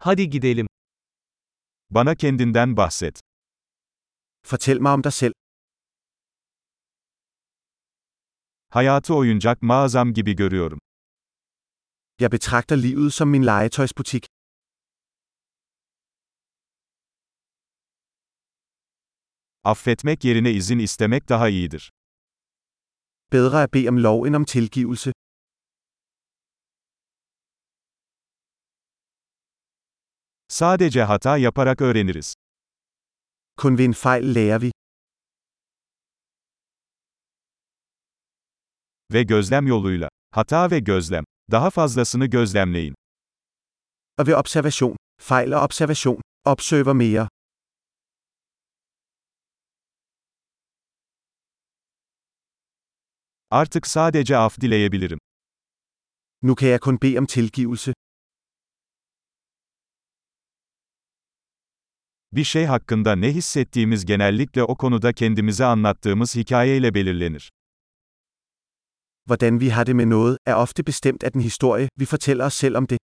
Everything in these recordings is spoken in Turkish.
Hadi gidelim. Bana kendinden bahset. Fortæl mig om dig selv. Hayatı oyuncak mağazam gibi görüyorum. Jeg betragter livet som min legetøjsbutik. Affetmek yerine izin istemek daha iyidir. Bedre at bede om lov end om tilgivelse. Sadece hata yaparak öğreniriz. Kun ved en fejl lærer vi. Ve gözlem yoluyla. Hata ve gözlem. Daha fazlasını gözlemleyin. Og ved observation. Fejl og observation. Observer mere. Artık sadece af dileyebilirim. Nu kan jeg kun bede om tilgivelse. Bir şey hakkında ne hissettiğimiz genellikle o konuda kendimize anlattığımız hikayeyle belirlenir. Hvordan vi har det med noget, er ofte bestemt af den historie, vi fortæller os selv om det.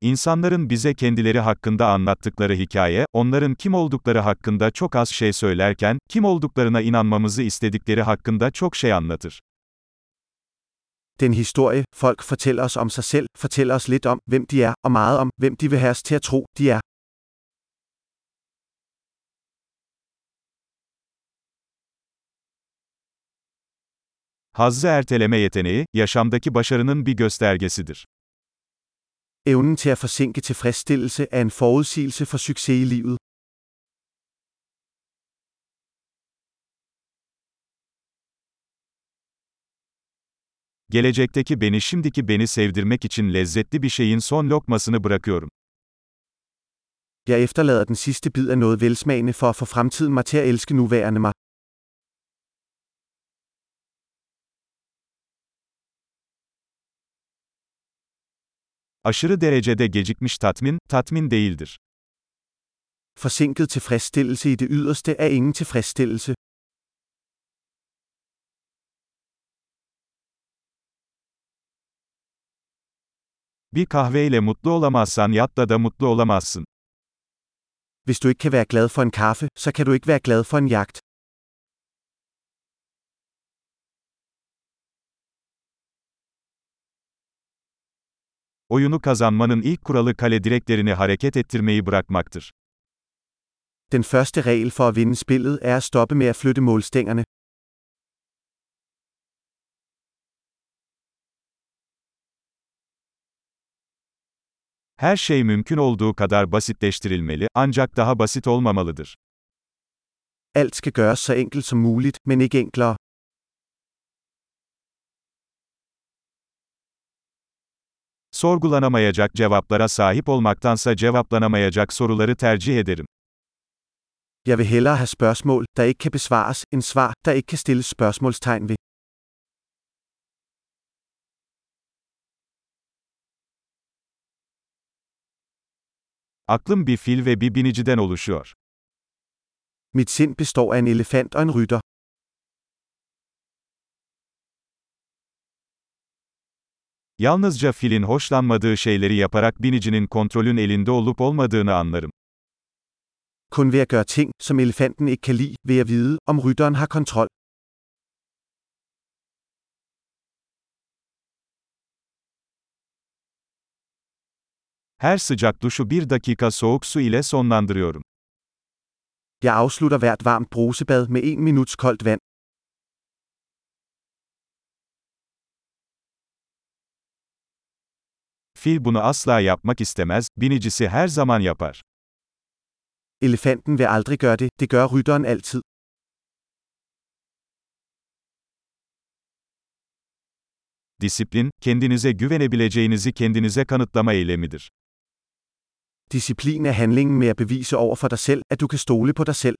İnsanların bize kendileri hakkında anlattıkları hikaye, onların kim oldukları hakkında çok az şey söylerken, kim olduklarına inanmamızı istedikleri hakkında çok şey anlatır. Den historie, folk fortæller os om sig selv, fortæller os lidt om, hvem de er, og meget om, hvem de vil have os til at tro, de er. Hazzı erteleme yeteneği, yaşamdaki başarının bir göstergesidir. Evnen til at forsinke tilfredsstillelse er en forudsigelse for succes i livet. Gelecekteki beni şimdiki beni sevdirmek için lezzetli bir şeyin son lokmasını bırakıyorum. Jeg efterlader den sidste bid af noget velsmagende for at få fremtiden mig til at elske nuværende mig. Aşırı derecede gecikmiş tatmin, tatmin değildir. Forsinket tilfredsstillelse i det yderste er ingen tilfredsstillelse. Bir kahveyle mutlu olamazsan yatta da mutlu olamazsın. Hvis du ikke kan være glad for en kaffe, så kan du ikke være glad for en jagt. Oyunu kazanmanın ilk kuralı kale direklerini hareket ettirmeyi bırakmaktır. Den første regel for at vinde spillet er at stoppe med at flytte målstængerne. Her şey mümkün olduğu kadar basitleştirilmeli, ancak daha basit olmamalıdır. Alt skal gøres så enkelt som muligt, men ikke enklere. Sorgulanamayacak cevaplara sahip olmaktansa cevaplanamayacak soruları tercih ederim. Jeg vil hellere have spørgsmål, der ikke kan besvares, end svar, der ikke kan stilles spørgsmålstegn ved. Aklım bir fil ve bir biniciden oluşuyor. Mit sind består af en elefant og en rytter. Yalnızca filin hoşlanmadığı şeyleri yaparak binicinin kontrolün elinde olup olmadığını anlarım. Kun ved at gøre ting, som elefanten ikke kan lide, vil jeg vide, om rytteren har kontrol. Her sıcak duşu bir dakika soğuk su ile sonlandırıyorum. Jeg afslutter hvert varmt brusebad med 1 minuts koldt vand. Fil bunu asla yapmak istemez, binicisi her zaman yapar. Elefanten vil aldrig gøre det, det gør rytteren altid. Disiplin, kendinize güvenebileceğinizi kendinize kanıtlama eylemidir. Disciplin er handlingen med at bevise over for dig selv, at du kan stole på dig selv.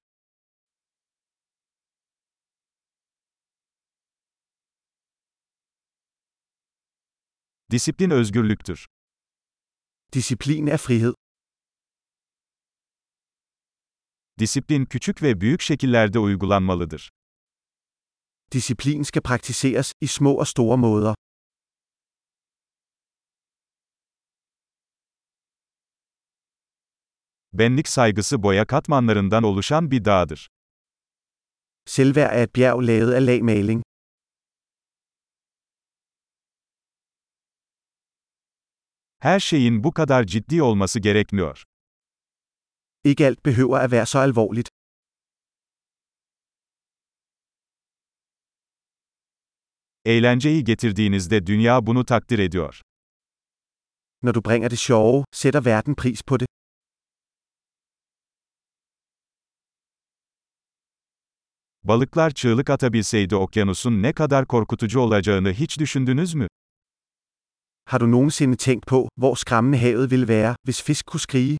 Disiplin özgürlüktür. Disciplin er frihed. Disiplin küçük ve büyük şekillerde uygulanmalıdır. Disciplin skal praktiseres i små og store måder. Benlik saygısı boya katmanlarından oluşan bir dağdır. Selvværd er et bjerg lavet af lagmaling. Her şeyin bu kadar ciddi olması gerekmiyor. Ikke alt behøver at være så alvorligt. Eğlenceyi getirdiğinizde dünya bunu takdir ediyor. Når du bringer det sjove, sætter verden pris på det. Balıklar çığlık atabilseydi okyanusun ne kadar korkutucu olacağını hiç düşündünüz mü? Har du nogensinde tænkt på, hvor skræmmende havet ville være, hvis fisk kunne skrige?